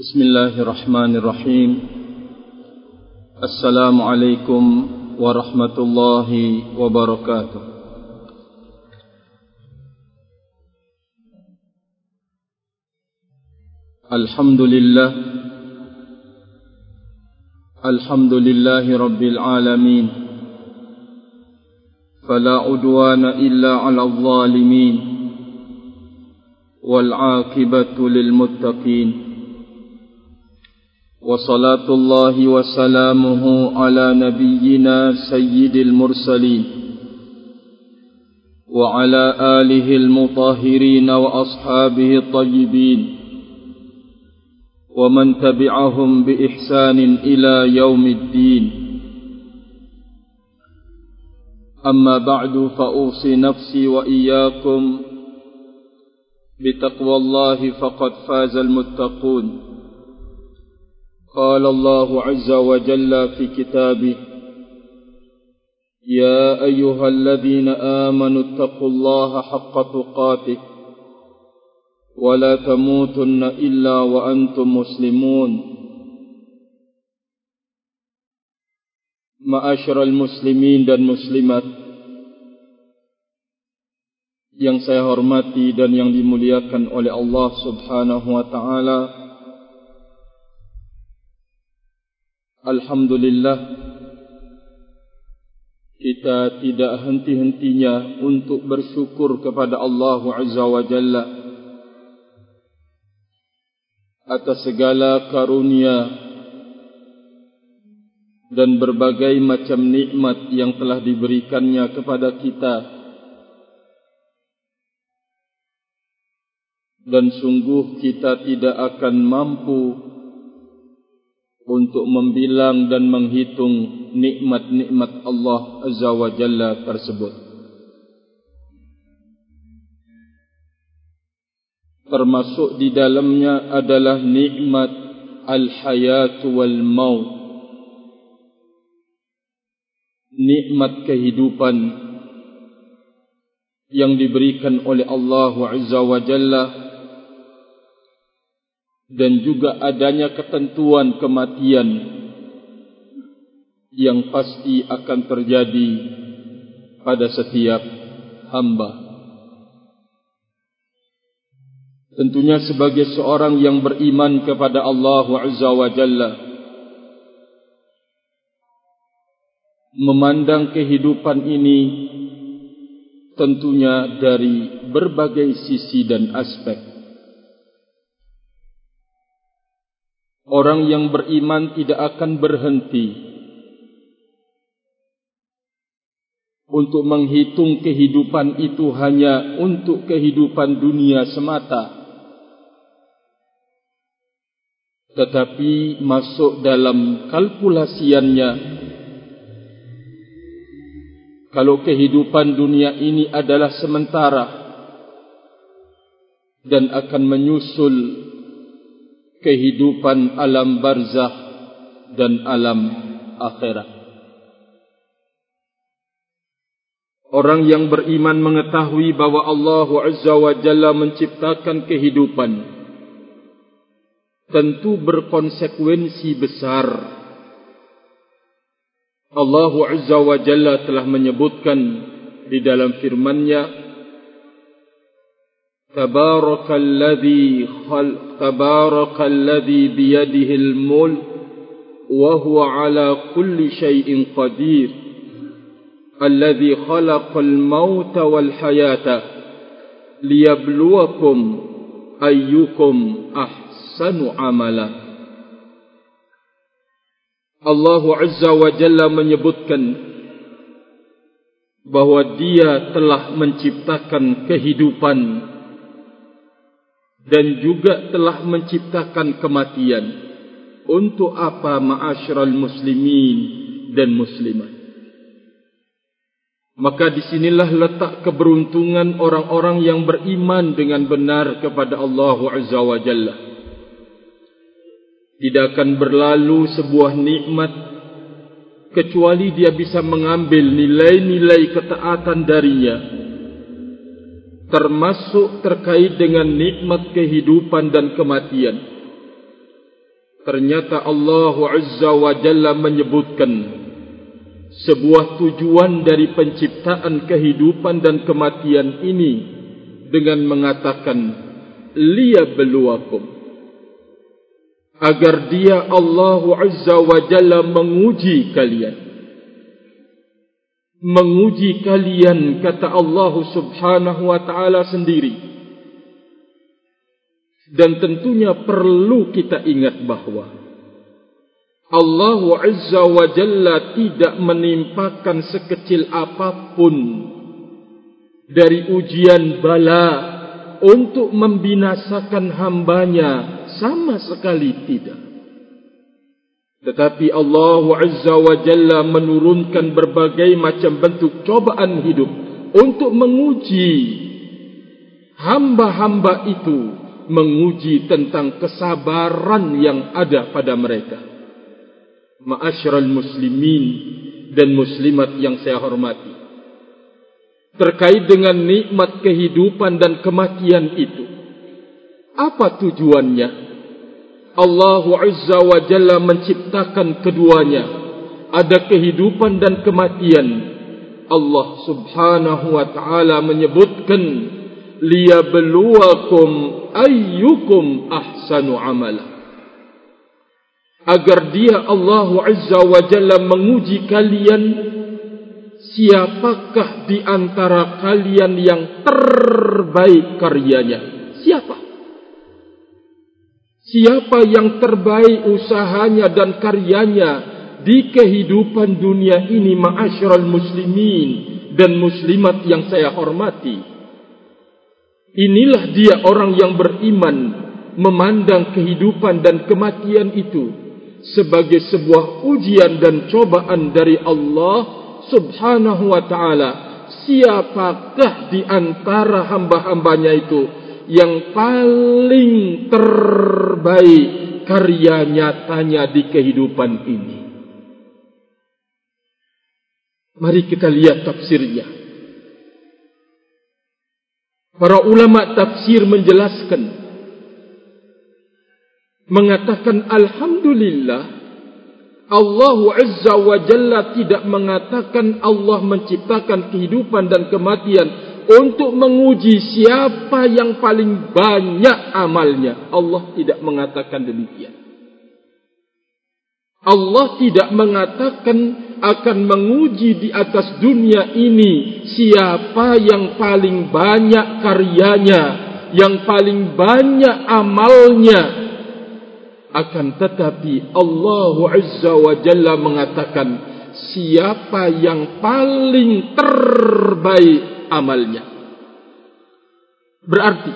بسم الله الرحمن الرحيم. السلام عليكم ورحمة الله وبركاته. الحمد لله. الحمد لله رب العالمين. فلا عدوان إلا على الظالمين. والعاقبة للمتقين. وصلاة الله وسلامه على نبينا سيد المرسلين وعلى آله المطهرين وأصحابه الطيبين ومن تبعهم بإحسان إلى يوم الدين. أما بعد فأوصي نفسي وإياكم بتقوى الله فقد فاز المتقون. قال الله عز وجل في كتابه يا أيها الذين آمنوا اتقوا الله حق تقاته ولا تموتن إلا وأنتم مسلمون. معاشر المسلمين والمسلمات yang saya hormati dan yang dimuliakan oleh Allah Subhanahu wa taala Alhamdulillah Kita tidak henti-hentinya untuk bersyukur kepada Allah Azza wa Jalla Atas segala karunia dan berbagai macam nikmat yang telah diberikannya kepada kita. Dan sungguh kita tidak akan mampu untuk membilang dan menghitung nikmat-nikmat Allah Azza wa Jalla tersebut. Termasuk di dalamnya adalah nikmat al-hayat wal maut nikmat kehidupan yang diberikan oleh Allah Azza wa Jalla dan juga adanya ketentuan kematian yang pasti akan terjadi pada setiap hamba. Tentunya sebagai seorang yang beriman kepada Allah Azza wa Jalla memandang kehidupan ini tentunya dari berbagai sisi dan aspek. Orang yang beriman tidak akan berhenti untuk menghitung kehidupan itu hanya untuk kehidupan dunia semata. Tetapi masuk dalam kalkulasiannya kalau kehidupan dunia ini adalah sementara dan akan menyusul kehidupan alam barzah dan alam akhirat. Orang yang beriman mengetahui bahwa Allah Azza wa Jalla menciptakan kehidupan tentu berkonsekuensi besar Allah Azza wa Jalla telah menyebutkan di dalam firman-Nya Tabarakalladzi khal tabarakalladzi biyadihi al-mulk wa huwa ala kulli shay'in qadir alladzi khalaqal mauta wal hayata liyabluwakum ayyukum ahsanu amala Allah Azza wa Jalla menyebutkan bahawa dia telah menciptakan kehidupan dan juga telah menciptakan kematian untuk apa ma'asyiral muslimin dan muslimat. Maka disinilah letak keberuntungan orang-orang yang beriman dengan benar kepada Allah Azza wa Jalla. Tidak akan berlalu sebuah nikmat kecuali dia bisa mengambil nilai-nilai ketaatan darinya termasuk terkait dengan nikmat kehidupan dan kematian. Ternyata Allah Azza wa Jalla menyebutkan sebuah tujuan dari penciptaan kehidupan dan kematian ini dengan mengatakan liyabluwakum agar dia Allah Azza wa Jalla menguji kalian menguji kalian kata Allah Subhanahu wa taala sendiri dan tentunya perlu kita ingat bahawa Allah Azza wa Jalla tidak menimpakan sekecil apapun dari ujian bala untuk membinasakan hambanya sama sekali tidak. Tetapi Allah Azza wa Jalla menurunkan berbagai macam bentuk cobaan hidup untuk menguji hamba-hamba itu menguji tentang kesabaran yang ada pada mereka. Ma'asyiral muslimin dan muslimat yang saya hormati. Terkait dengan nikmat kehidupan dan kematian itu. Apa tujuannya? Allah Azza wa Jalla menciptakan keduanya. Ada kehidupan dan kematian. Allah Subhanahu wa taala menyebutkan liyabluwakum ayyukum ahsanu amala agar dia Allah Azza wa Jalla menguji kalian siapakah di antara kalian yang terbaik karyanya siapa siapa yang terbaik usahanya dan karyanya di kehidupan dunia ini ma'asyiral muslimin dan muslimat yang saya hormati Inilah dia orang yang beriman memandang kehidupan dan kematian itu sebagai sebuah ujian dan cobaan dari Allah Subhanahu wa taala. Siapakah di antara hamba-hambanya itu yang paling terbaik karya nyatanya di kehidupan ini? Mari kita lihat tafsirnya. Para ulama tafsir menjelaskan mengatakan alhamdulillah Allah Azza wa Jalla tidak mengatakan Allah menciptakan kehidupan dan kematian untuk menguji siapa yang paling banyak amalnya. Allah tidak mengatakan demikian. Allah tidak mengatakan akan menguji di atas dunia ini siapa yang paling banyak karyanya, yang paling banyak amalnya. Akan tetapi Allah Azza wa Jalla mengatakan siapa yang paling terbaik amalnya. Berarti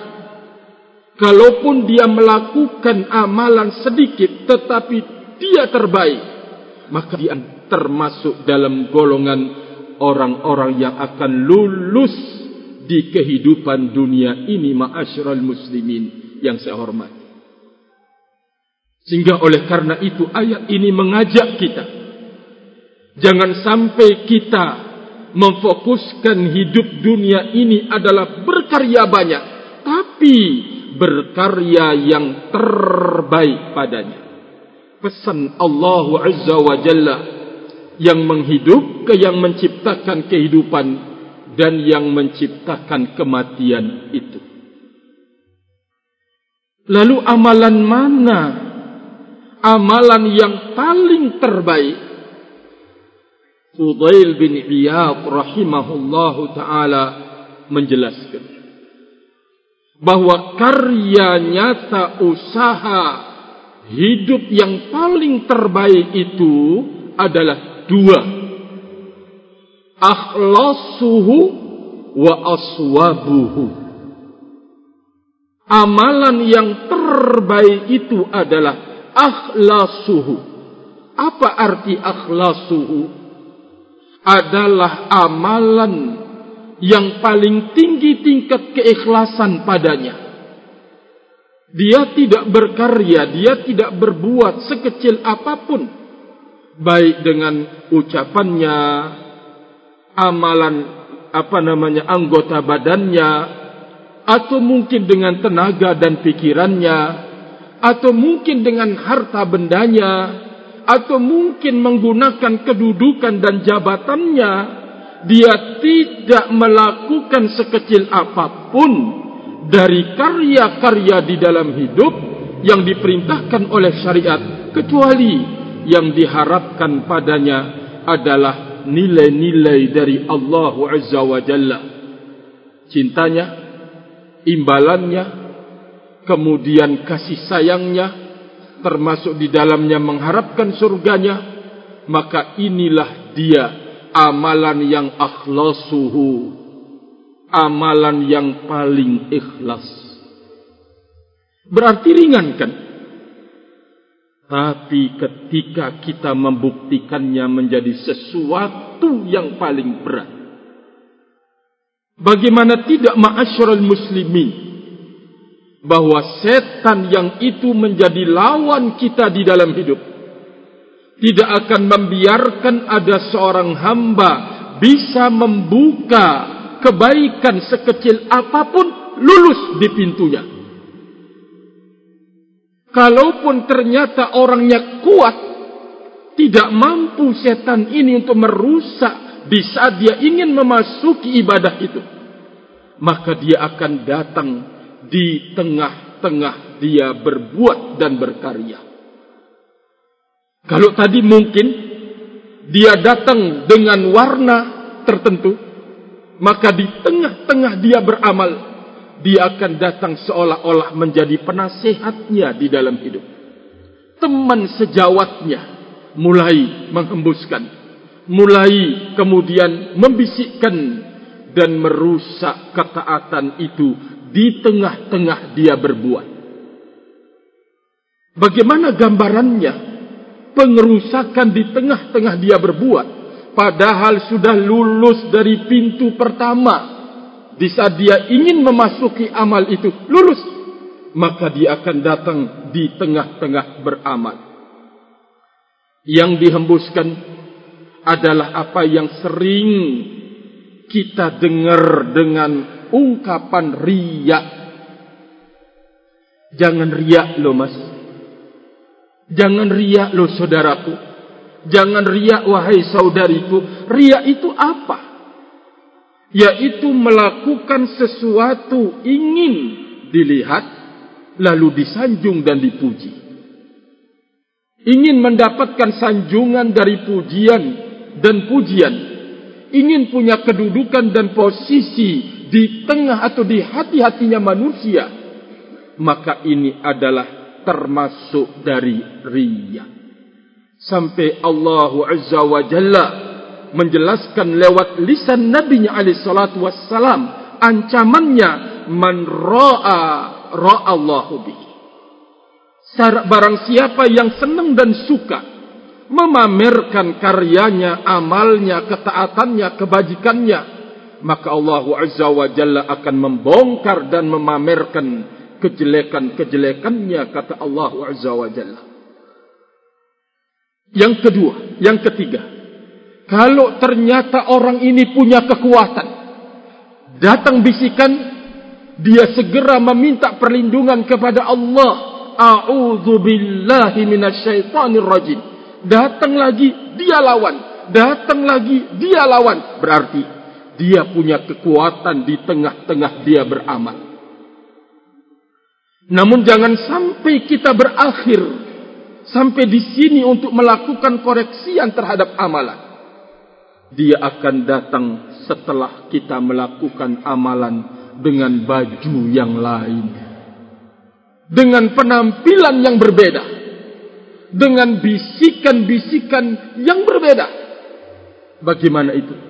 kalaupun dia melakukan amalan sedikit tetapi dia terbaik maka dia termasuk dalam golongan orang-orang yang akan lulus di kehidupan dunia ini ma'asyiral muslimin yang saya hormati sehingga oleh karena itu ayat ini mengajak kita jangan sampai kita memfokuskan hidup dunia ini adalah berkarya banyak tapi berkarya yang terbaik padanya pesan Allah Azza wa Jalla yang menghidupkan yang menciptakan kehidupan dan yang menciptakan kematian itu. Lalu amalan mana amalan yang paling terbaik? Fudail bin Iyad rahimahullahu taala menjelaskan bahwa karya nyata usaha hidup yang paling terbaik itu adalah dua. Akhlasuhu wa aswabuhu. Amalan yang terbaik itu adalah akhlasuhu. Apa arti akhlasuhu adalah amalan yang paling tinggi tingkat keikhlasan padanya dia tidak berkarya, dia tidak berbuat sekecil apapun. Baik dengan ucapannya, amalan apa namanya anggota badannya, atau mungkin dengan tenaga dan pikirannya, atau mungkin dengan harta bendanya atau mungkin menggunakan kedudukan dan jabatannya dia tidak melakukan sekecil apapun dari karya-karya di dalam hidup yang diperintahkan oleh syariat kecuali yang diharapkan padanya adalah nilai-nilai dari Allah Azza wa Jalla. Cintanya imbalannya kemudian kasih sayangnya termasuk di dalamnya mengharapkan surganya maka inilah dia amalan yang akhlasuhu amalan yang paling ikhlas. Berarti ringan kan tapi ketika kita membuktikannya menjadi sesuatu yang paling berat. Bagaimana tidak ma'asyiral muslimin bahwa setan yang itu menjadi lawan kita di dalam hidup. Tidak akan membiarkan ada seorang hamba bisa membuka kebaikan sekecil apapun lulus di pintunya. Kalaupun ternyata orangnya kuat tidak mampu setan ini untuk merusak bisa dia ingin memasuki ibadah itu maka dia akan datang di tengah-tengah dia berbuat dan berkarya. Kalau tadi mungkin dia datang dengan warna tertentu, maka di tengah-tengah dia beramal, dia akan datang seolah-olah menjadi penasehatnya di dalam hidup. Teman sejawatnya mulai menghembuskan, mulai kemudian membisikkan dan merusak ketaatan itu di tengah-tengah dia berbuat. Bagaimana gambarannya? Pengerusakan di tengah-tengah dia berbuat. Padahal sudah lulus dari pintu pertama. Di saat dia ingin memasuki amal itu, lulus. Maka dia akan datang di tengah-tengah beramal. Yang dihembuskan adalah apa yang sering kita dengar dengan ungkapan riak. Jangan riak lo mas. Jangan riak lo saudaraku. Jangan riak wahai saudariku. Riak itu apa? Yaitu melakukan sesuatu ingin dilihat lalu disanjung dan dipuji. Ingin mendapatkan sanjungan dari pujian dan pujian. Ingin punya kedudukan dan posisi di tengah atau di hati-hatinya manusia maka ini adalah termasuk dari riya. Sampai Allah Azza wa Jalla menjelaskan lewat lisan Nabi Nya alaihi salatu wassalam ancamannya man ra'a ra'a Allah bi barang siapa yang senang dan suka memamerkan karyanya amalnya ketaatannya kebajikannya maka Allah Azza wa Jalla akan membongkar dan memamerkan kejelekan-kejelekannya kata Allah Azza wa Jalla. Yang kedua, yang ketiga, kalau ternyata orang ini punya kekuatan, datang bisikan, dia segera meminta perlindungan kepada Allah. A'udzu billahi minasyaitonir rajim. Datang lagi dia lawan, datang lagi dia lawan. Berarti dia punya kekuatan di tengah-tengah dia beramal. Namun jangan sampai kita berakhir sampai di sini untuk melakukan koreksian terhadap amalan. Dia akan datang setelah kita melakukan amalan dengan baju yang lain. Dengan penampilan yang berbeda. Dengan bisikan-bisikan yang berbeda. Bagaimana itu?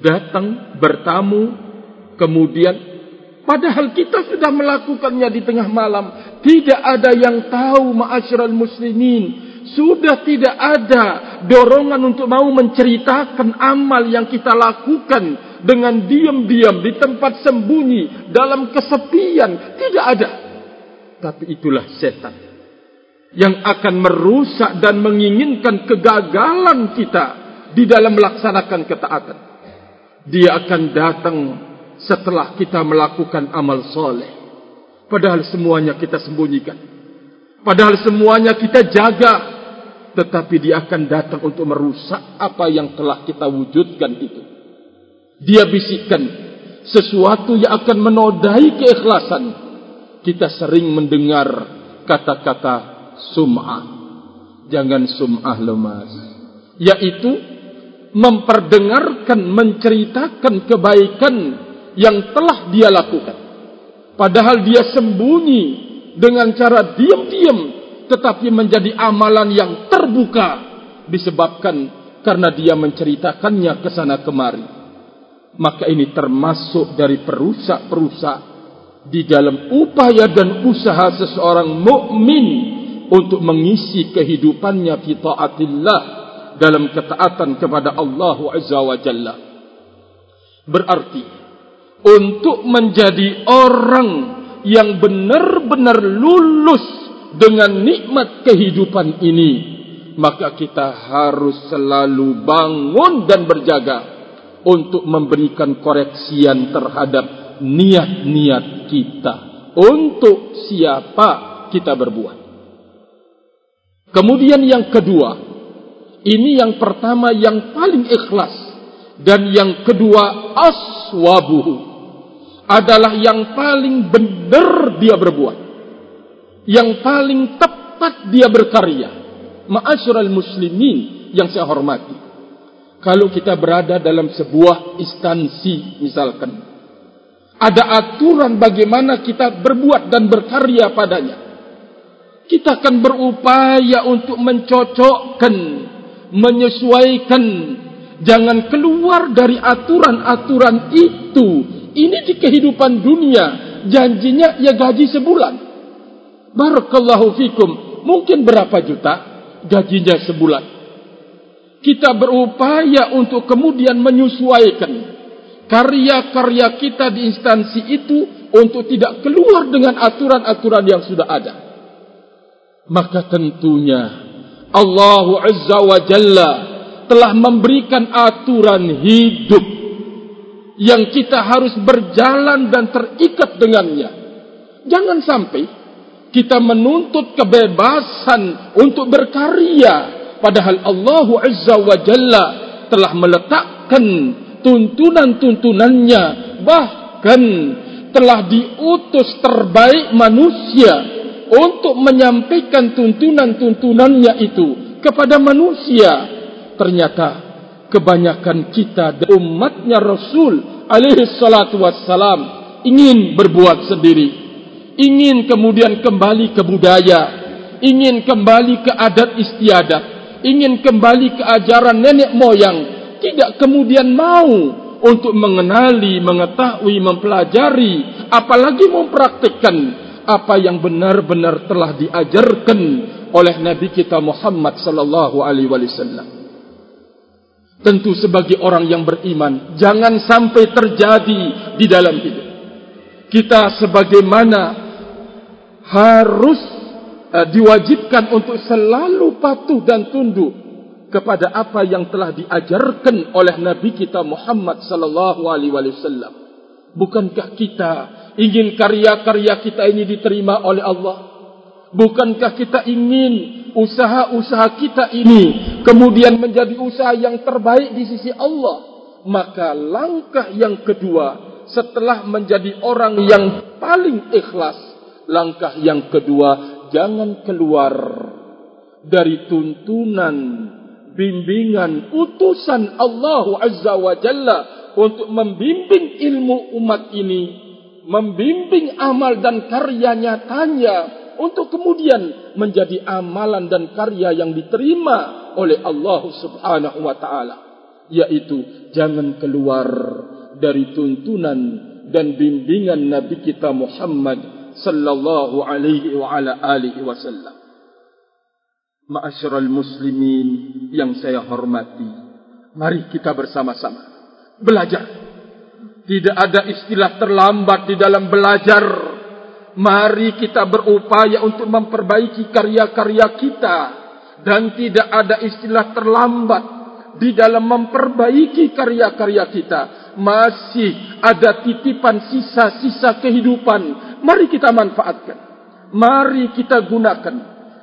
Datang bertamu kemudian padahal kita sudah melakukannya di tengah malam tidak ada yang tahu ma'asyiral muslimin sudah tidak ada dorongan untuk mau menceritakan amal yang kita lakukan dengan diam-diam di tempat sembunyi dalam kesepian tidak ada. Tapi itulah setan yang akan merusak dan menginginkan kegagalan kita di dalam melaksanakan ketaatan dia akan datang setelah kita melakukan amal soleh. Padahal semuanya kita sembunyikan. Padahal semuanya kita jaga. Tetapi dia akan datang untuk merusak apa yang telah kita wujudkan itu. Dia bisikkan sesuatu yang akan menodai keikhlasan. Kita sering mendengar kata-kata sum'ah. Jangan sum'ah lemas. Yaitu memperdengarkan, menceritakan kebaikan yang telah dia lakukan. Padahal dia sembunyi dengan cara diam-diam tetapi menjadi amalan yang terbuka disebabkan karena dia menceritakannya ke sana kemari. Maka ini termasuk dari perusak-perusak di dalam upaya dan usaha seseorang mukmin untuk mengisi kehidupannya fi taatillah dalam ketaatan kepada Allah Azza wa Jalla. Berarti untuk menjadi orang yang benar-benar lulus dengan nikmat kehidupan ini maka kita harus selalu bangun dan berjaga untuk memberikan koreksian terhadap niat-niat kita untuk siapa kita berbuat kemudian yang kedua ini yang pertama yang paling ikhlas dan yang kedua aswabuhu adalah yang paling benar dia berbuat. Yang paling tepat dia berkarya. Ma'asyiral muslimin yang saya hormati. Kalau kita berada dalam sebuah instansi misalkan ada aturan bagaimana kita berbuat dan berkarya padanya. Kita akan berupaya untuk mencocokkan menyesuaikan. Jangan keluar dari aturan-aturan itu. Ini di kehidupan dunia. Janjinya ya gaji sebulan. Barakallahu fikum. Mungkin berapa juta? Gajinya sebulan. Kita berupaya untuk kemudian menyesuaikan karya-karya kita di instansi itu untuk tidak keluar dengan aturan-aturan yang sudah ada. Maka tentunya Allah Azza wa Jalla telah memberikan aturan hidup yang kita harus berjalan dan terikat dengannya. Jangan sampai kita menuntut kebebasan untuk berkarya padahal Allah Azza wa Jalla telah meletakkan tuntunan-tuntunannya bahkan telah diutus terbaik manusia untuk menyampaikan tuntunan-tuntunannya itu kepada manusia. Ternyata kebanyakan kita umatnya Rasul alaihi salatu wassalam ingin berbuat sendiri. Ingin kemudian kembali ke budaya. Ingin kembali ke adat istiadat. Ingin kembali ke ajaran nenek moyang. Tidak kemudian mau untuk mengenali, mengetahui, mempelajari. Apalagi mempraktikkan apa yang benar-benar telah diajarkan oleh Nabi kita Muhammad sallallahu alaihi wasallam. Tentu sebagai orang yang beriman, jangan sampai terjadi di dalam hidup. Kita sebagaimana harus uh, diwajibkan untuk selalu patuh dan tunduk kepada apa yang telah diajarkan oleh Nabi kita Muhammad sallallahu alaihi wasallam. Bukankah kita ingin karya-karya kita ini diterima oleh Allah? Bukankah kita ingin usaha-usaha kita ini kemudian menjadi usaha yang terbaik di sisi Allah? Maka langkah yang kedua setelah menjadi orang yang paling ikhlas, langkah yang kedua jangan keluar dari tuntunan bimbingan utusan Allah Azza wa Jalla untuk membimbing ilmu umat ini membimbing amal dan karya nyatanya untuk kemudian menjadi amalan dan karya yang diterima oleh Allah Subhanahu wa taala yaitu jangan keluar dari tuntunan dan bimbingan nabi kita Muhammad sallallahu alaihi wa ala alihi wasallam. Ma'asyiral muslimin yang saya hormati mari kita bersama-sama belajar tidak ada istilah terlambat di dalam belajar. Mari kita berupaya untuk memperbaiki karya-karya kita. Dan tidak ada istilah terlambat di dalam memperbaiki karya-karya kita. Masih ada titipan sisa-sisa kehidupan. Mari kita manfaatkan. Mari kita gunakan.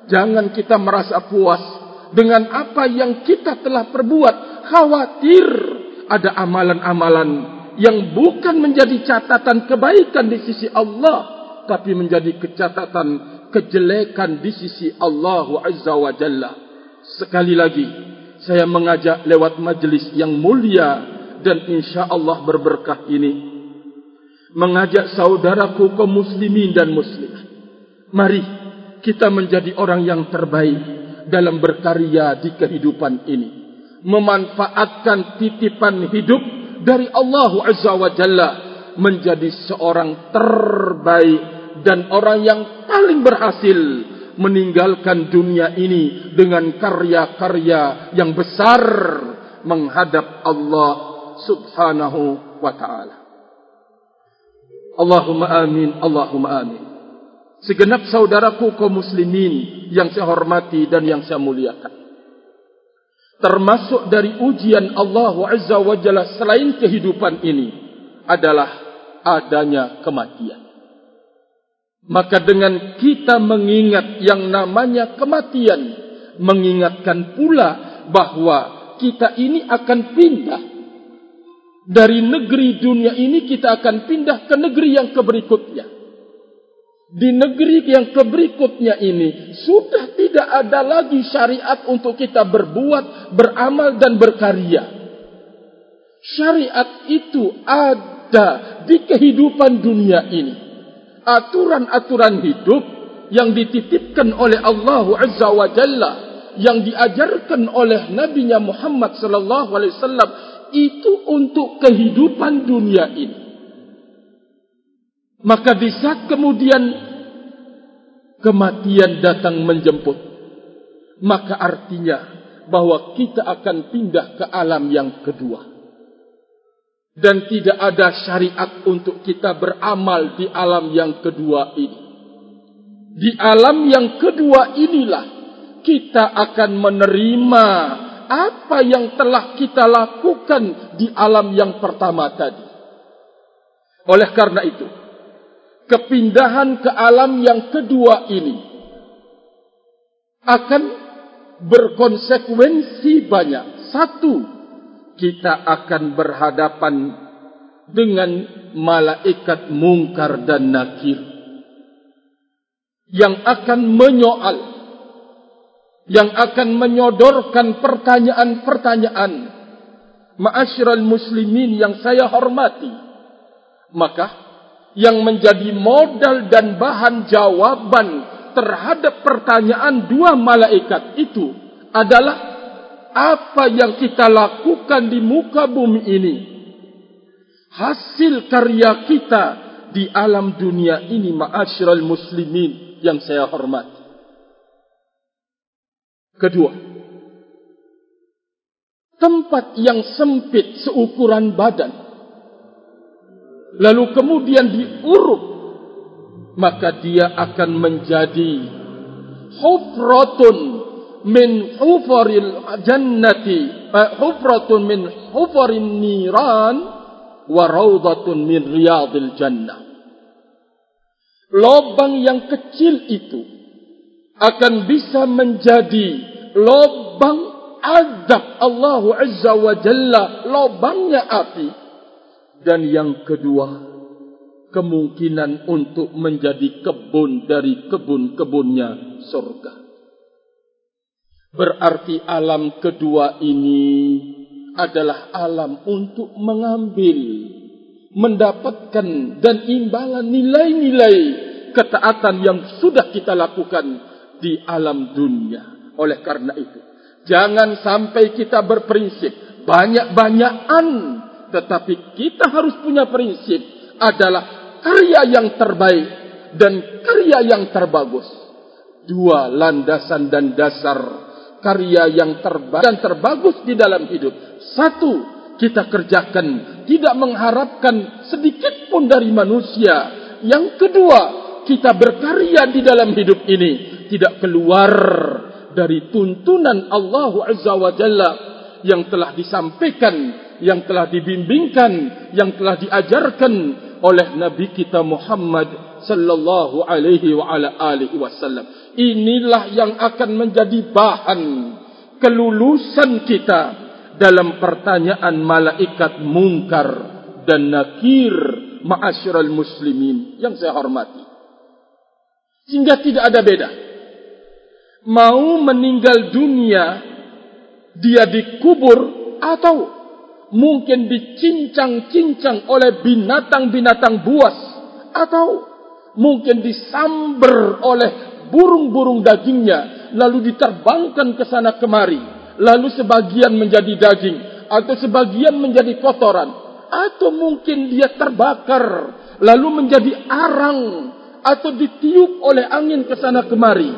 Jangan kita merasa puas dengan apa yang kita telah perbuat. Khawatir ada amalan-amalan yang bukan menjadi catatan kebaikan di sisi Allah. Tapi menjadi catatan kejelekan di sisi Allah Azza wa Jalla. Sekali lagi, saya mengajak lewat majlis yang mulia dan insya Allah berberkah ini. Mengajak saudaraku kaum muslimin dan muslimah. Mari kita menjadi orang yang terbaik dalam berkarya di kehidupan ini. Memanfaatkan titipan hidup dari Allah Azza wa Jalla menjadi seorang terbaik dan orang yang paling berhasil meninggalkan dunia ini dengan karya-karya yang besar menghadap Allah Subhanahu wa taala. Allahumma amin, Allahumma amin. Segenap saudaraku kaum muslimin yang saya hormati dan yang saya muliakan. Termasuk dari ujian Allah Azza wa Jalla selain kehidupan ini adalah adanya kematian. Maka dengan kita mengingat yang namanya kematian, mengingatkan pula bahawa kita ini akan pindah dari negeri dunia ini kita akan pindah ke negeri yang keberikutnya. Di negeri yang keberikutnya ini sudah tidak ada lagi syariat untuk kita berbuat, beramal dan berkarya. Syariat itu ada di kehidupan dunia ini. Aturan-aturan hidup yang dititipkan oleh Allah Azza wa Jalla yang diajarkan oleh Nabi Muhammad sallallahu alaihi wasallam itu untuk kehidupan dunia ini. Maka di saat kemudian kematian datang menjemput, maka artinya bahwa kita akan pindah ke alam yang kedua. Dan tidak ada syariat untuk kita beramal di alam yang kedua ini. Di alam yang kedua inilah kita akan menerima apa yang telah kita lakukan di alam yang pertama tadi. Oleh karena itu, kepindahan ke alam yang kedua ini akan berkonsekuensi banyak. Satu, kita akan berhadapan dengan malaikat mungkar dan nakir yang akan menyoal yang akan menyodorkan pertanyaan-pertanyaan ma'asyiral muslimin yang saya hormati maka yang menjadi modal dan bahan jawaban terhadap pertanyaan dua malaikat itu adalah apa yang kita lakukan di muka bumi ini? Hasil karya kita di alam dunia ini ma'asyiral muslimin yang saya hormati Kedua, tempat yang sempit seukuran badan, lalu kemudian diuruk, maka dia akan menjadi hufratun min hufaril jannati, uh, hufratun min hufarin niran, wa rawdatun min riyadil jannah. Lobang yang kecil itu akan bisa menjadi lobang azab Allah Azza wa Jalla, lobangnya api. Dan yang kedua, kemungkinan untuk menjadi kebun dari kebun-kebunnya surga. Berarti alam kedua ini adalah alam untuk mengambil, mendapatkan dan imbalan nilai-nilai ketaatan yang sudah kita lakukan di alam dunia. Oleh karena itu, jangan sampai kita berprinsip banyak-banyakan, tetapi kita harus punya prinsip adalah karya yang terbaik dan karya yang terbagus. Dua landasan dan dasar karya yang terbaik dan terbagus di dalam hidup. Satu, kita kerjakan tidak mengharapkan sedikit pun dari manusia. Yang kedua, kita berkarya di dalam hidup ini tidak keluar dari tuntunan Allah Azza wa Jalla yang telah disampaikan, yang telah dibimbingkan, yang telah diajarkan oleh Nabi kita Muhammad sallallahu alaihi wa ala alihi wasallam. inilah yang akan menjadi bahan kelulusan kita dalam pertanyaan malaikat mungkar dan nakir ma'asyiral muslimin yang saya hormati. Sehingga tidak ada beda. Mau meninggal dunia dia dikubur atau mungkin dicincang-cincang oleh binatang-binatang buas atau mungkin disamber oleh burung-burung dagingnya lalu diterbangkan ke sana kemari lalu sebagian menjadi daging atau sebagian menjadi kotoran atau mungkin dia terbakar lalu menjadi arang atau ditiup oleh angin ke sana kemari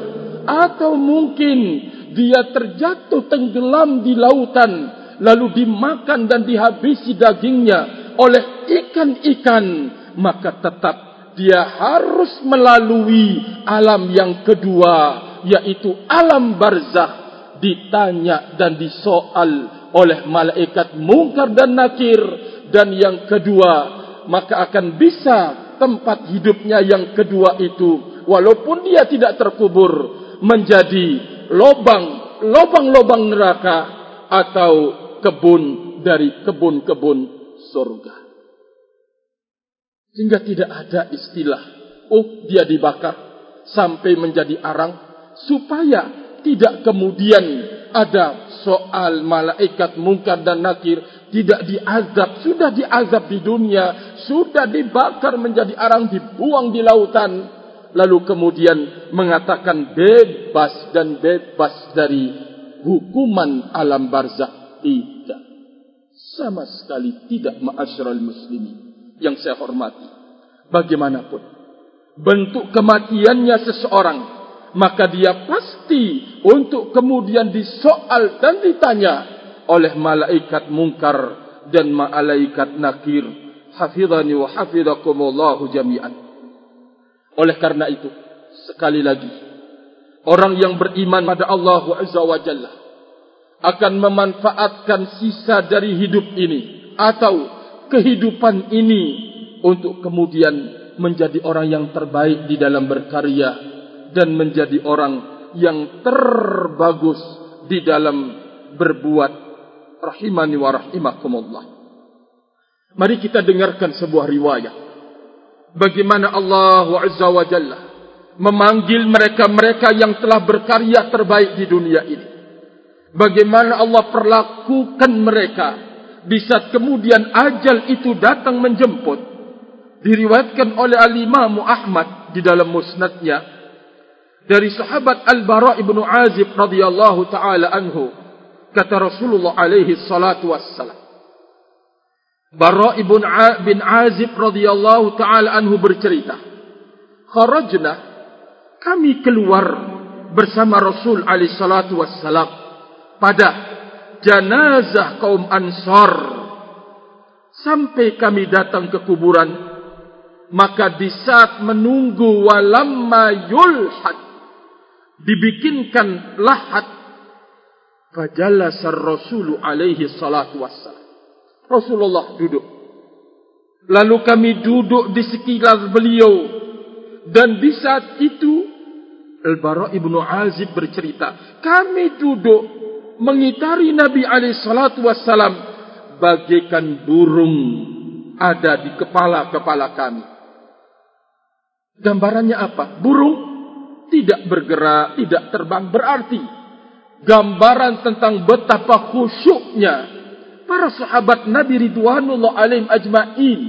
atau mungkin dia terjatuh tenggelam di lautan lalu dimakan dan dihabisi dagingnya oleh ikan-ikan maka tetap dia harus melalui alam yang kedua yaitu alam barzakh ditanya dan disoal oleh malaikat mungkar dan nakir. Dan yang kedua maka akan bisa tempat hidupnya yang kedua itu walaupun dia tidak terkubur menjadi lobang lobang-lobang neraka atau kebun dari kebun-kebun surga. Sehingga tidak ada istilah oh dia dibakar sampai menjadi arang supaya tidak kemudian ada soal malaikat mungkar dan nakir tidak diazab. Sudah diazab di dunia sudah dibakar menjadi arang dibuang di lautan. Lalu kemudian mengatakan bebas dan bebas dari hukuman alam barzakh tidak. Sama sekali tidak ma'asyiral muslimin yang saya hormati. Bagaimanapun bentuk kematiannya seseorang maka dia pasti untuk kemudian disoal dan ditanya oleh malaikat mungkar dan malaikat nakir hafizani wa hafizakumullahu jami'an. Oleh karena itu sekali lagi orang yang beriman pada Allah azza wa jalla akan memanfaatkan sisa dari hidup ini atau kehidupan ini untuk kemudian menjadi orang yang terbaik di dalam berkarya dan menjadi orang yang terbagus di dalam berbuat rahimani wa rahimakumullah. Mari kita dengarkan sebuah riwayat. Bagaimana Allah Azza wa Jalla memanggil mereka-mereka yang telah berkarya terbaik di dunia ini. Bagaimana Allah perlakukan mereka. Di saat kemudian ajal itu datang menjemput. Diriwayatkan oleh Al-Imam Ahmad di dalam musnadnya. Dari sahabat Al-Bara ibn Azib radhiyallahu taala anhu. Kata Rasulullah alaihi salatu wassalam. Bara ibn bin Azib radhiyallahu taala anhu bercerita. Kharajna kami keluar bersama Rasul alaihi salatu wassalam pada jenazah kaum Ansar sampai kami datang ke kuburan maka di saat menunggu walamma yulhad dibikinkan lahat fajalasa Rasul alaihi salatu wassalam. Rasulullah duduk. Lalu kami duduk di sekitar beliau dan di saat itu Al-Bara ibnu Azib bercerita, kami duduk mengitari Nabi alaihi salatu wassalam bagaikan burung ada di kepala-kepala kami. Gambarannya apa? Burung tidak bergerak, tidak terbang berarti gambaran tentang betapa khusyuknya para sahabat Nabi Ridwanullah alaihim ajma'in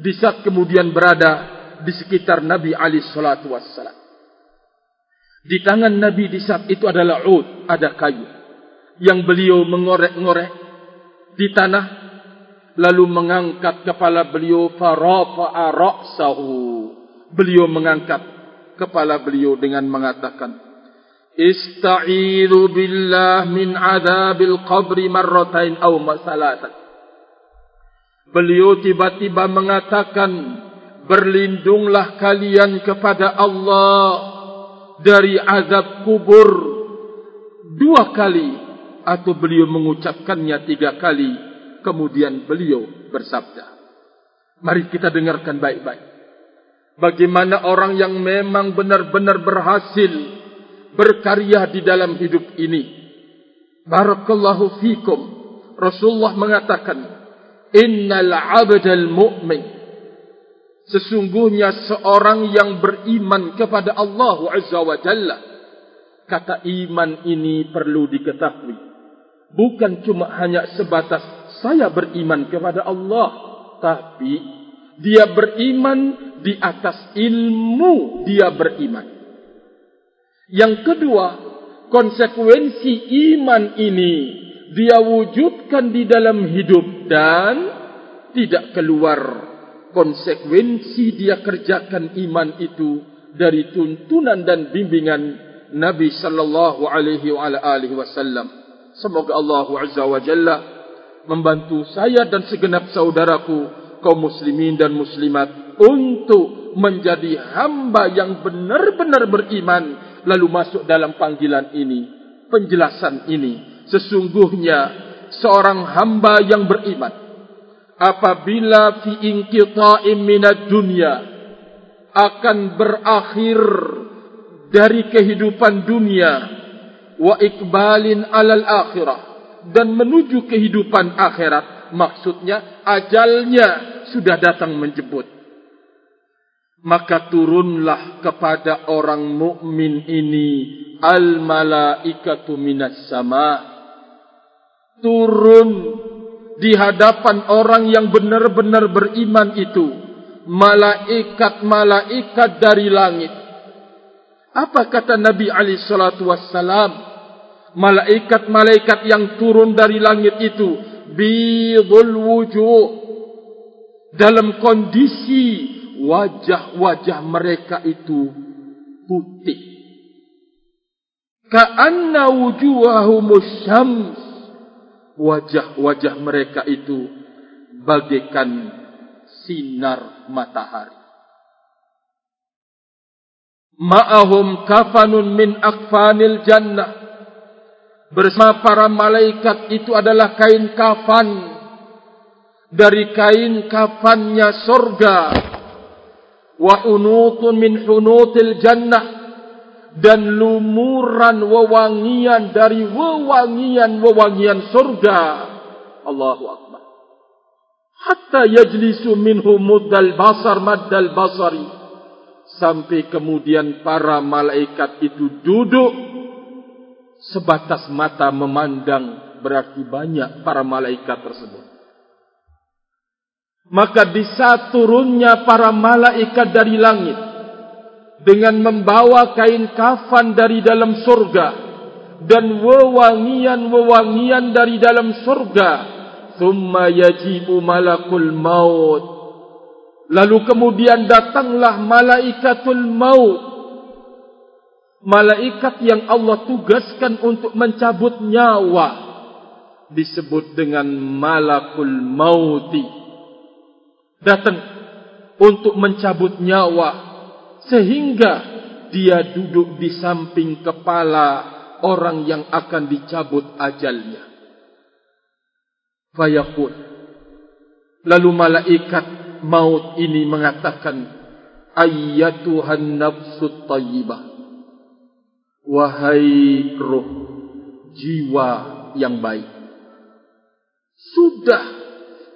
di saat kemudian berada di sekitar Nabi alaihi salatu wassalam. Di tangan Nabi di saat itu adalah ud, ada kayu yang beliau mengorek-ngorek di tanah lalu mengangkat kepala beliau farafa'a ra'sahu. Beliau mengangkat kepala beliau dengan mengatakan Ista'idu billah min adabil qabri marratain aw masalatan Beliau tiba-tiba mengatakan berlindunglah kalian kepada Allah dari azab kubur dua kali atau beliau mengucapkannya tiga kali kemudian beliau bersabda Mari kita dengarkan baik-baik bagaimana orang yang memang benar-benar berhasil berkarya di dalam hidup ini. Barakallahu fikum. Rasulullah mengatakan, Innal abdal mu'min. Sesungguhnya seorang yang beriman kepada Allah Azza wa Jalla. Kata iman ini perlu diketahui. Bukan cuma hanya sebatas saya beriman kepada Allah. Tapi dia beriman di atas ilmu dia beriman. Yang kedua, konsekuensi iman ini dia wujudkan di dalam hidup dan tidak keluar konsekuensi dia kerjakan iman itu dari tuntunan dan bimbingan Nabi sallallahu alaihi wasallam. Semoga Allah azza wa jalla membantu saya dan segenap saudaraku kaum muslimin dan muslimat untuk menjadi hamba yang benar-benar beriman lalu masuk dalam panggilan ini, penjelasan ini. Sesungguhnya seorang hamba yang beriman apabila fi inqita'im minad dunya akan berakhir dari kehidupan dunia wa ikbalin alal akhirah. Dan menuju kehidupan akhirat maksudnya ajalnya sudah datang menjemput. Maka turunlah kepada orang mukmin ini al malaikatu minas sama. Turun di hadapan orang yang benar-benar beriman itu malaikat-malaikat dari langit. Apa kata Nabi Ali salatu wassalam malaikat-malaikat yang turun dari langit itu bidul wujuh dalam kondisi wajah-wajah mereka itu putih. Ka'anna wujuhahum syams. Wajah-wajah mereka itu bagaikan sinar matahari. Ma'ahum kafanun min akfanil jannah. Bersama para malaikat itu adalah kain kafan. Dari kain kafannya surga. Wa unutun min hunutil jannah. Dan lumuran wewangian dari wewangian-wewangian surga. Allahu akbar. Hatta yajlisu minhu muddal basar maddal basari. Sampai kemudian para malaikat itu duduk sebatas mata memandang berarti banyak para malaikat tersebut. Maka di saat turunnya para malaikat dari langit dengan membawa kain kafan dari dalam surga dan wewangian-wewangian dari dalam surga. Thumma yajibu malakul maut. Lalu kemudian datanglah malaikatul maut malaikat yang Allah tugaskan untuk mencabut nyawa disebut dengan malakul mauti datang untuk mencabut nyawa sehingga dia duduk di samping kepala orang yang akan dicabut ajalnya. Fayaqul. Lalu malaikat maut ini mengatakan, Ayyatuhan nafsu tayyibah. Wahai roh jiwa yang baik. Sudah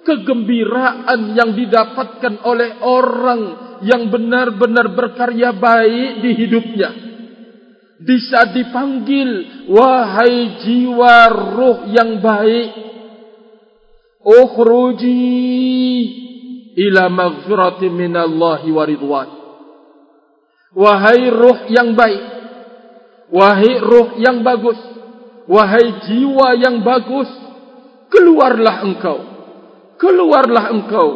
kegembiraan yang didapatkan oleh orang yang benar-benar berkarya baik di hidupnya. Bisa dipanggil, wahai jiwa roh yang baik. Ukhruji ila maghfirati minallahi wa ridwan. Wahai roh yang baik. Wahai roh yang bagus. Wahai jiwa yang bagus. Keluarlah engkau keluarlah engkau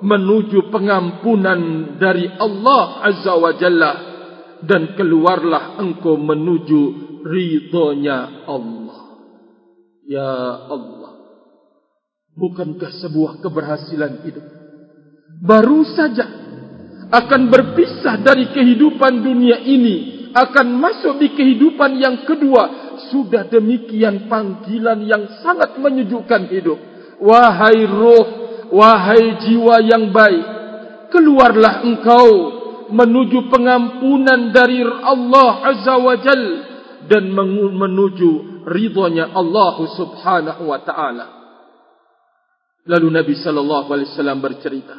menuju pengampunan dari Allah Azza wa Jalla dan keluarlah engkau menuju ridhonya Allah. Ya Allah. Bukankah sebuah keberhasilan hidup? Baru saja akan berpisah dari kehidupan dunia ini. Akan masuk di kehidupan yang kedua. Sudah demikian panggilan yang sangat menyejukkan hidup wahai roh, wahai jiwa yang baik, keluarlah engkau menuju pengampunan dari Allah Azza wa Jal dan menuju ridhonya Allah Subhanahu wa taala. Lalu Nabi sallallahu alaihi wasallam bercerita,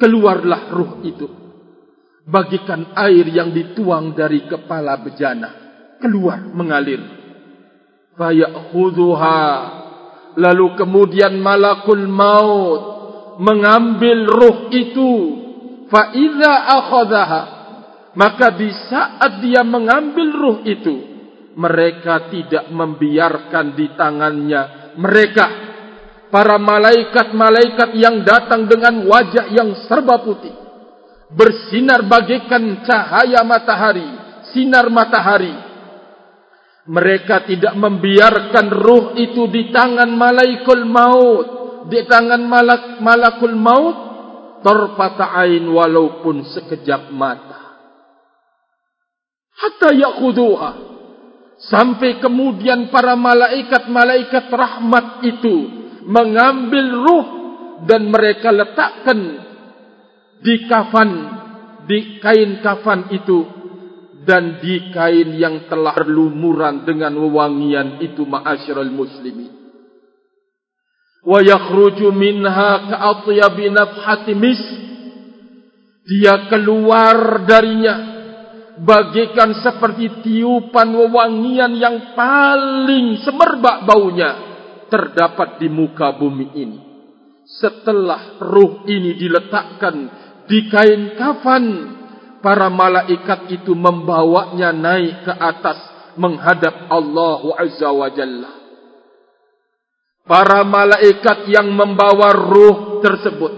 keluarlah ruh itu bagikan air yang dituang dari kepala bejana. Keluar mengalir. Fayakhudhuha lalu kemudian malakul maut mengambil ruh itu. Fa idza maka di saat dia mengambil ruh itu mereka tidak membiarkan di tangannya mereka. Para malaikat-malaikat yang datang dengan wajah yang serba putih bersinar bagaikan cahaya matahari sinar matahari. Mereka tidak membiarkan ruh itu di tangan malaikul maut. Di tangan malak malakul maut terpata ain walaupun sekejap mata. Hatta yakhuduha sampai kemudian para malaikat-malaikat rahmat itu mengambil ruh dan mereka letakkan di kafan di kain kafan itu dan di kain yang telah berlumuran dengan wewangian itu ma'asyiral muslimin. Wa yakhruju minha ka'atyabi nafhati mis. Dia keluar darinya bagaikan seperti tiupan wewangian yang paling semerbak baunya terdapat di muka bumi ini. Setelah ruh ini diletakkan di kain kafan para malaikat itu membawanya naik ke atas menghadap Allah Azza wa Jalla. Para malaikat yang membawa ruh tersebut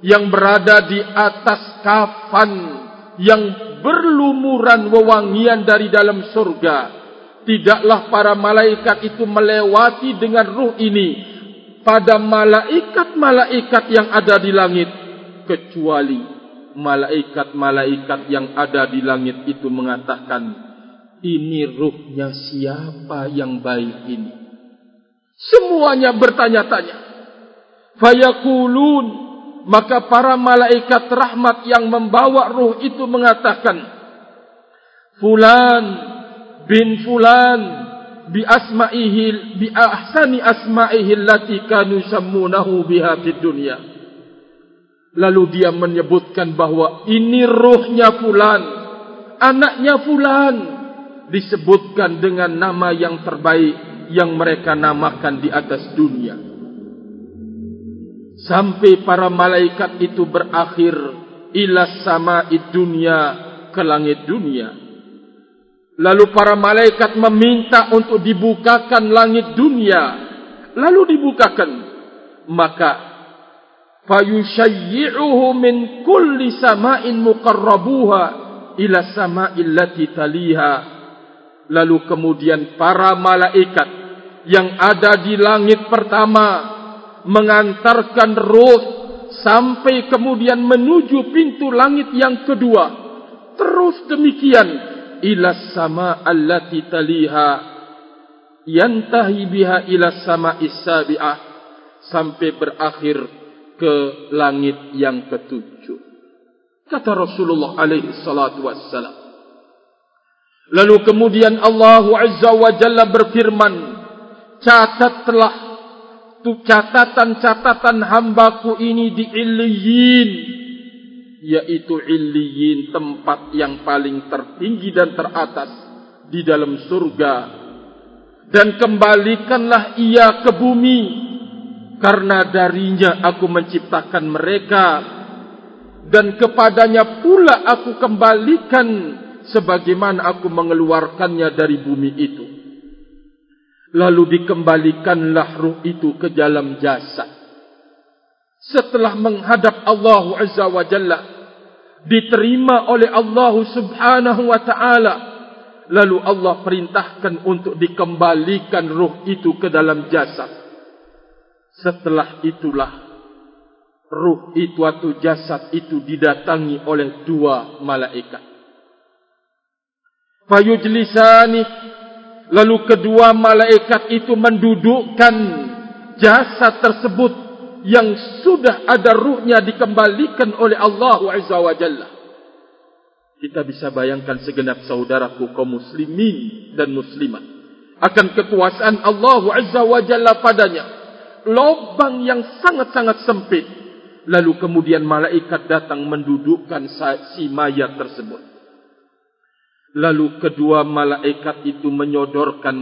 yang berada di atas kafan yang berlumuran wewangian dari dalam surga tidaklah para malaikat itu melewati dengan ruh ini pada malaikat-malaikat yang ada di langit kecuali malaikat-malaikat yang ada di langit itu mengatakan ini ruhnya siapa yang baik ini Semuanya bertanya-tanya. Fayakulun. Maka para malaikat rahmat yang membawa ruh itu mengatakan. Fulan bin Fulan bi asma'ihi bi ahsani asma'ihi allati kanu sammunahu biha fid dunya. Lalu dia menyebutkan bahawa ini ruhnya Fulan, anaknya Fulan disebutkan dengan nama yang terbaik yang mereka namakan di atas dunia. Sampai para malaikat itu berakhir ila sama dunia ke langit dunia. Lalu para malaikat meminta untuk dibukakan langit dunia. Lalu dibukakan. Maka fayushayyi'uhu min kulli sama'in muqarrabuha ila sama'il lati taliha. Lalu kemudian para malaikat yang ada di langit pertama mengantarkan roh sampai kemudian menuju pintu langit yang kedua. Terus demikian ila sama allati taliha. Yantahi biha ila sama isabiah sampai berakhir ke langit yang ketujuh. Kata Rasulullah alaihi salatu wassalam. Lalu kemudian Allah azza wa jalla berfirman catatlah tu catatan-catatan hambaku ini di illiyin yaitu illiyin tempat yang paling tertinggi dan teratas di dalam surga. Dan kembalikanlah ia ke bumi karena darinya aku menciptakan mereka dan kepadanya pula aku kembalikan sebagaimana aku mengeluarkannya dari bumi itu Lalu dikembalikanlah ruh itu ke dalam jasad. Setelah menghadap Allah Azza wa Jalla. Diterima oleh Allah Subhanahu wa Ta'ala. Lalu Allah perintahkan untuk dikembalikan ruh itu ke dalam jasad. Setelah itulah. Ruh itu atau jasad itu didatangi oleh dua malaikat. Fayujlisani Lalu kedua malaikat itu mendudukkan jasad tersebut yang sudah ada ruhnya dikembalikan oleh Allah Azza wa Jalla. Kita bisa bayangkan segenap saudaraku kaum muslimin dan muslimat akan kekuasaan Allah Azza wa Jalla padanya. Lobang yang sangat-sangat sempit. Lalu kemudian malaikat datang mendudukkan si mayat tersebut. Lalu kedua malaikat itu menyodorkan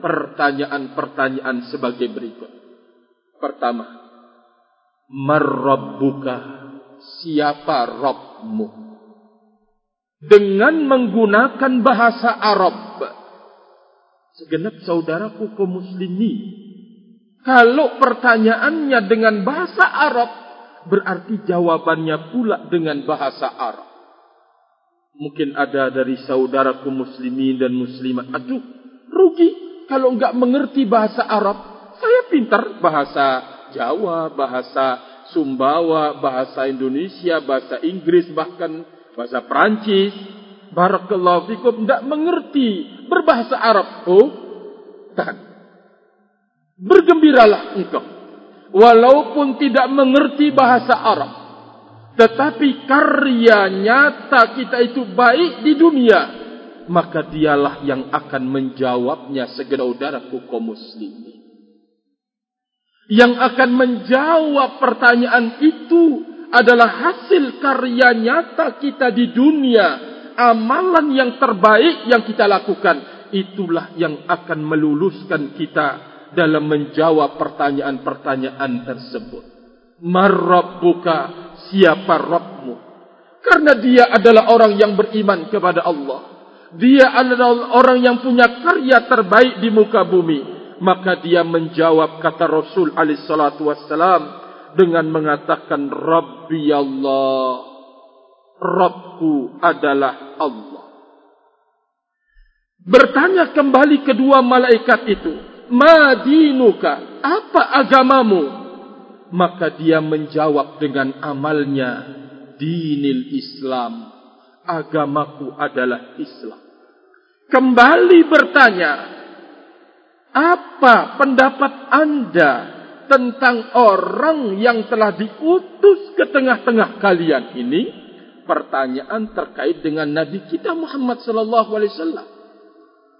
pertanyaan-pertanyaan sebagai berikut. Pertama, Marrabbuka, siapa Rabbmu? dengan menggunakan bahasa Arab. Segenap saudaraku kaum muslimin. Kalau pertanyaannya dengan bahasa Arab, berarti jawabannya pula dengan bahasa Arab. Mungkin ada dari saudaraku muslimin dan muslimat. Aduh, rugi kalau enggak mengerti bahasa Arab. Saya pintar bahasa Jawa, bahasa Sumbawa, bahasa Indonesia, bahasa Inggris, bahkan bahasa Perancis, barakallahu fikum tidak mengerti berbahasa Arab. Oh, tahan. Bergembiralah engkau. Walaupun tidak mengerti bahasa Arab. Tetapi karya nyata kita itu baik di dunia. Maka dialah yang akan menjawabnya segera udaraku kaum muslimin. Yang akan menjawab pertanyaan itu adalah hasil karya nyata kita di dunia, amalan yang terbaik yang kita lakukan, itulah yang akan meluluskan kita dalam menjawab pertanyaan-pertanyaan tersebut. Marrabbuka, siapa Rabbmu? Karena dia adalah orang yang beriman kepada Allah. Dia adalah orang yang punya karya terbaik di muka bumi. Maka dia menjawab kata Rasul salatu wassalam, dengan mengatakan Rabbi Allah. Rabbku adalah Allah. Bertanya kembali kedua malaikat itu. Madinuka, apa agamamu? Maka dia menjawab dengan amalnya. Dinil Islam. Agamaku adalah Islam. Kembali bertanya. Apa pendapat anda tentang orang yang telah diutus ke tengah-tengah kalian ini pertanyaan terkait dengan nabi kita Muhammad sallallahu alaihi wasallam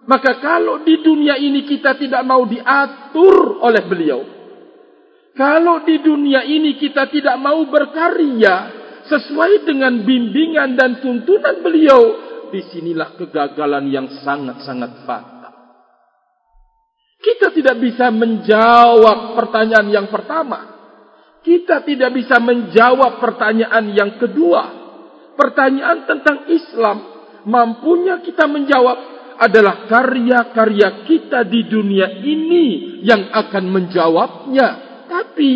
maka kalau di dunia ini kita tidak mau diatur oleh beliau kalau di dunia ini kita tidak mau berkarya sesuai dengan bimbingan dan tuntunan beliau di sinilah kegagalan yang sangat-sangat fatal kita tidak bisa menjawab pertanyaan yang pertama. Kita tidak bisa menjawab pertanyaan yang kedua. Pertanyaan tentang Islam. Mampunya kita menjawab adalah karya-karya kita di dunia ini yang akan menjawabnya. Tapi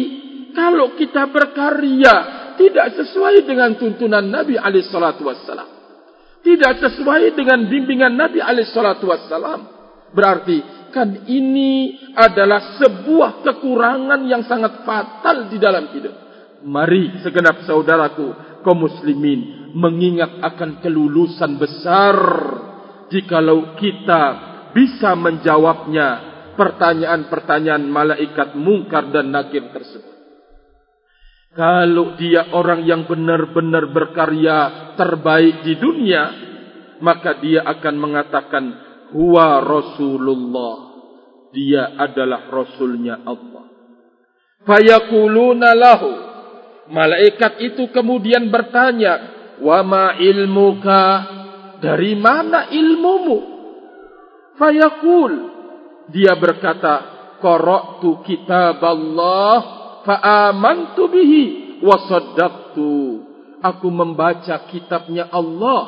kalau kita berkarya tidak sesuai dengan tuntunan Nabi alaihissalatu wassalam. Tidak sesuai dengan bimbingan Nabi alaihissalatu wassalam. Berarti kan ini adalah sebuah kekurangan yang sangat fatal di dalam hidup. Mari segenap saudaraku kaum muslimin mengingat akan kelulusan besar jikalau kita bisa menjawabnya pertanyaan-pertanyaan malaikat mungkar dan nakir tersebut. Kalau dia orang yang benar-benar berkarya terbaik di dunia, maka dia akan mengatakan, huwa rasulullah. Dia adalah rasulnya Allah. Fayaquluna lahu. Malaikat itu kemudian bertanya wa ma ilmuka dari mana ilmumu? Fayaqul. Dia berkata qara'tu kitab Allah fa amantu bihi wa saddaqtu. Aku membaca kitabnya Allah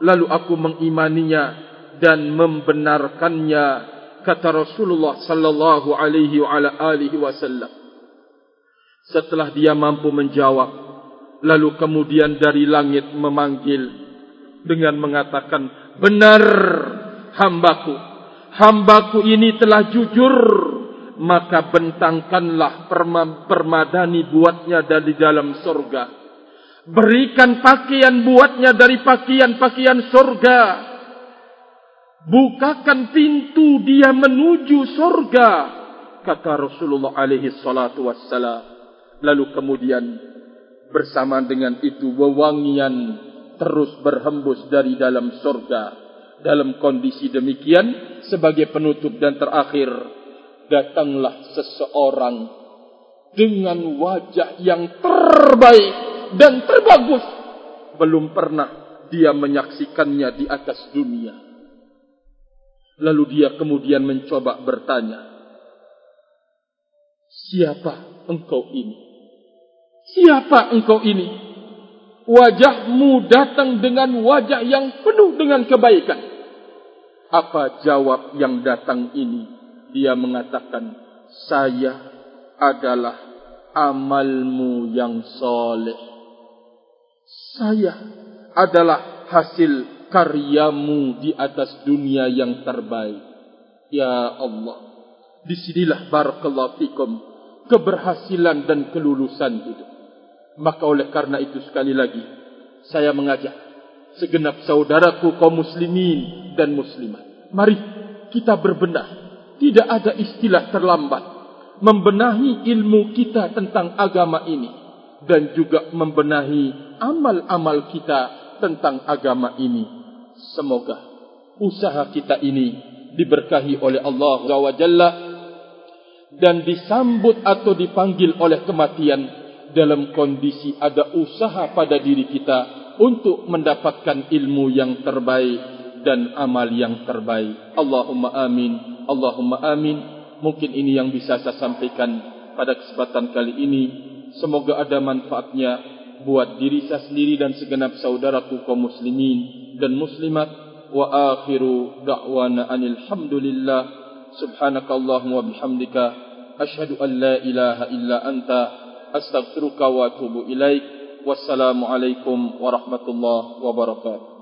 lalu aku mengimaninya dan membenarkannya kata Rasulullah sallallahu alaihi wa ala alihi wasallam. Setelah dia mampu menjawab lalu kemudian dari langit memanggil dengan mengatakan benar hambaku. Hambaku ini telah jujur. Maka bentangkanlah permadani buatnya dari dalam surga berikan pakaian buatnya dari pakaian-pakaian surga bukakan pintu dia menuju surga kata Rasulullah alaihi salatu wassalam. Lalu kemudian bersama dengan itu wewangian terus berhembus dari dalam surga. Dalam kondisi demikian, sebagai penutup dan terakhir, datanglah seseorang dengan wajah yang terbaik dan terbagus. Belum pernah dia menyaksikannya di atas dunia. Lalu dia kemudian mencoba bertanya, Siapa engkau ini? Siapa engkau ini? Wajahmu datang dengan wajah yang penuh dengan kebaikan. Apa jawab yang datang ini? Dia mengatakan, saya adalah amalmu yang soleh. Saya adalah hasil karyamu di atas dunia yang terbaik. Ya Allah, disinilah barakallahu fikum keberhasilan dan kelulusan hidup. Maka oleh karena itu sekali lagi saya mengajak segenap saudaraku kaum muslimin dan muslimat. Mari kita berbenah. Tidak ada istilah terlambat membenahi ilmu kita tentang agama ini dan juga membenahi amal-amal kita tentang agama ini. Semoga usaha kita ini diberkahi oleh Allah Subhanahu dan disambut atau dipanggil oleh kematian dalam kondisi ada usaha pada diri kita untuk mendapatkan ilmu yang terbaik dan amal yang terbaik. Allahumma amin. Allahumma amin. Mungkin ini yang bisa saya sampaikan pada kesempatan kali ini. Semoga ada manfaatnya buat diri saya sendiri dan segenap saudaraku kaum muslimin dan muslimat. Wa akhiru da'wana anil hamdulillah. Subhanakallahumma bihamdika. Ashhadu an la ilaha illa anta astaghfiruka wa atubu ilaik wassalamu alaikum warahmatullahi wabarakatuh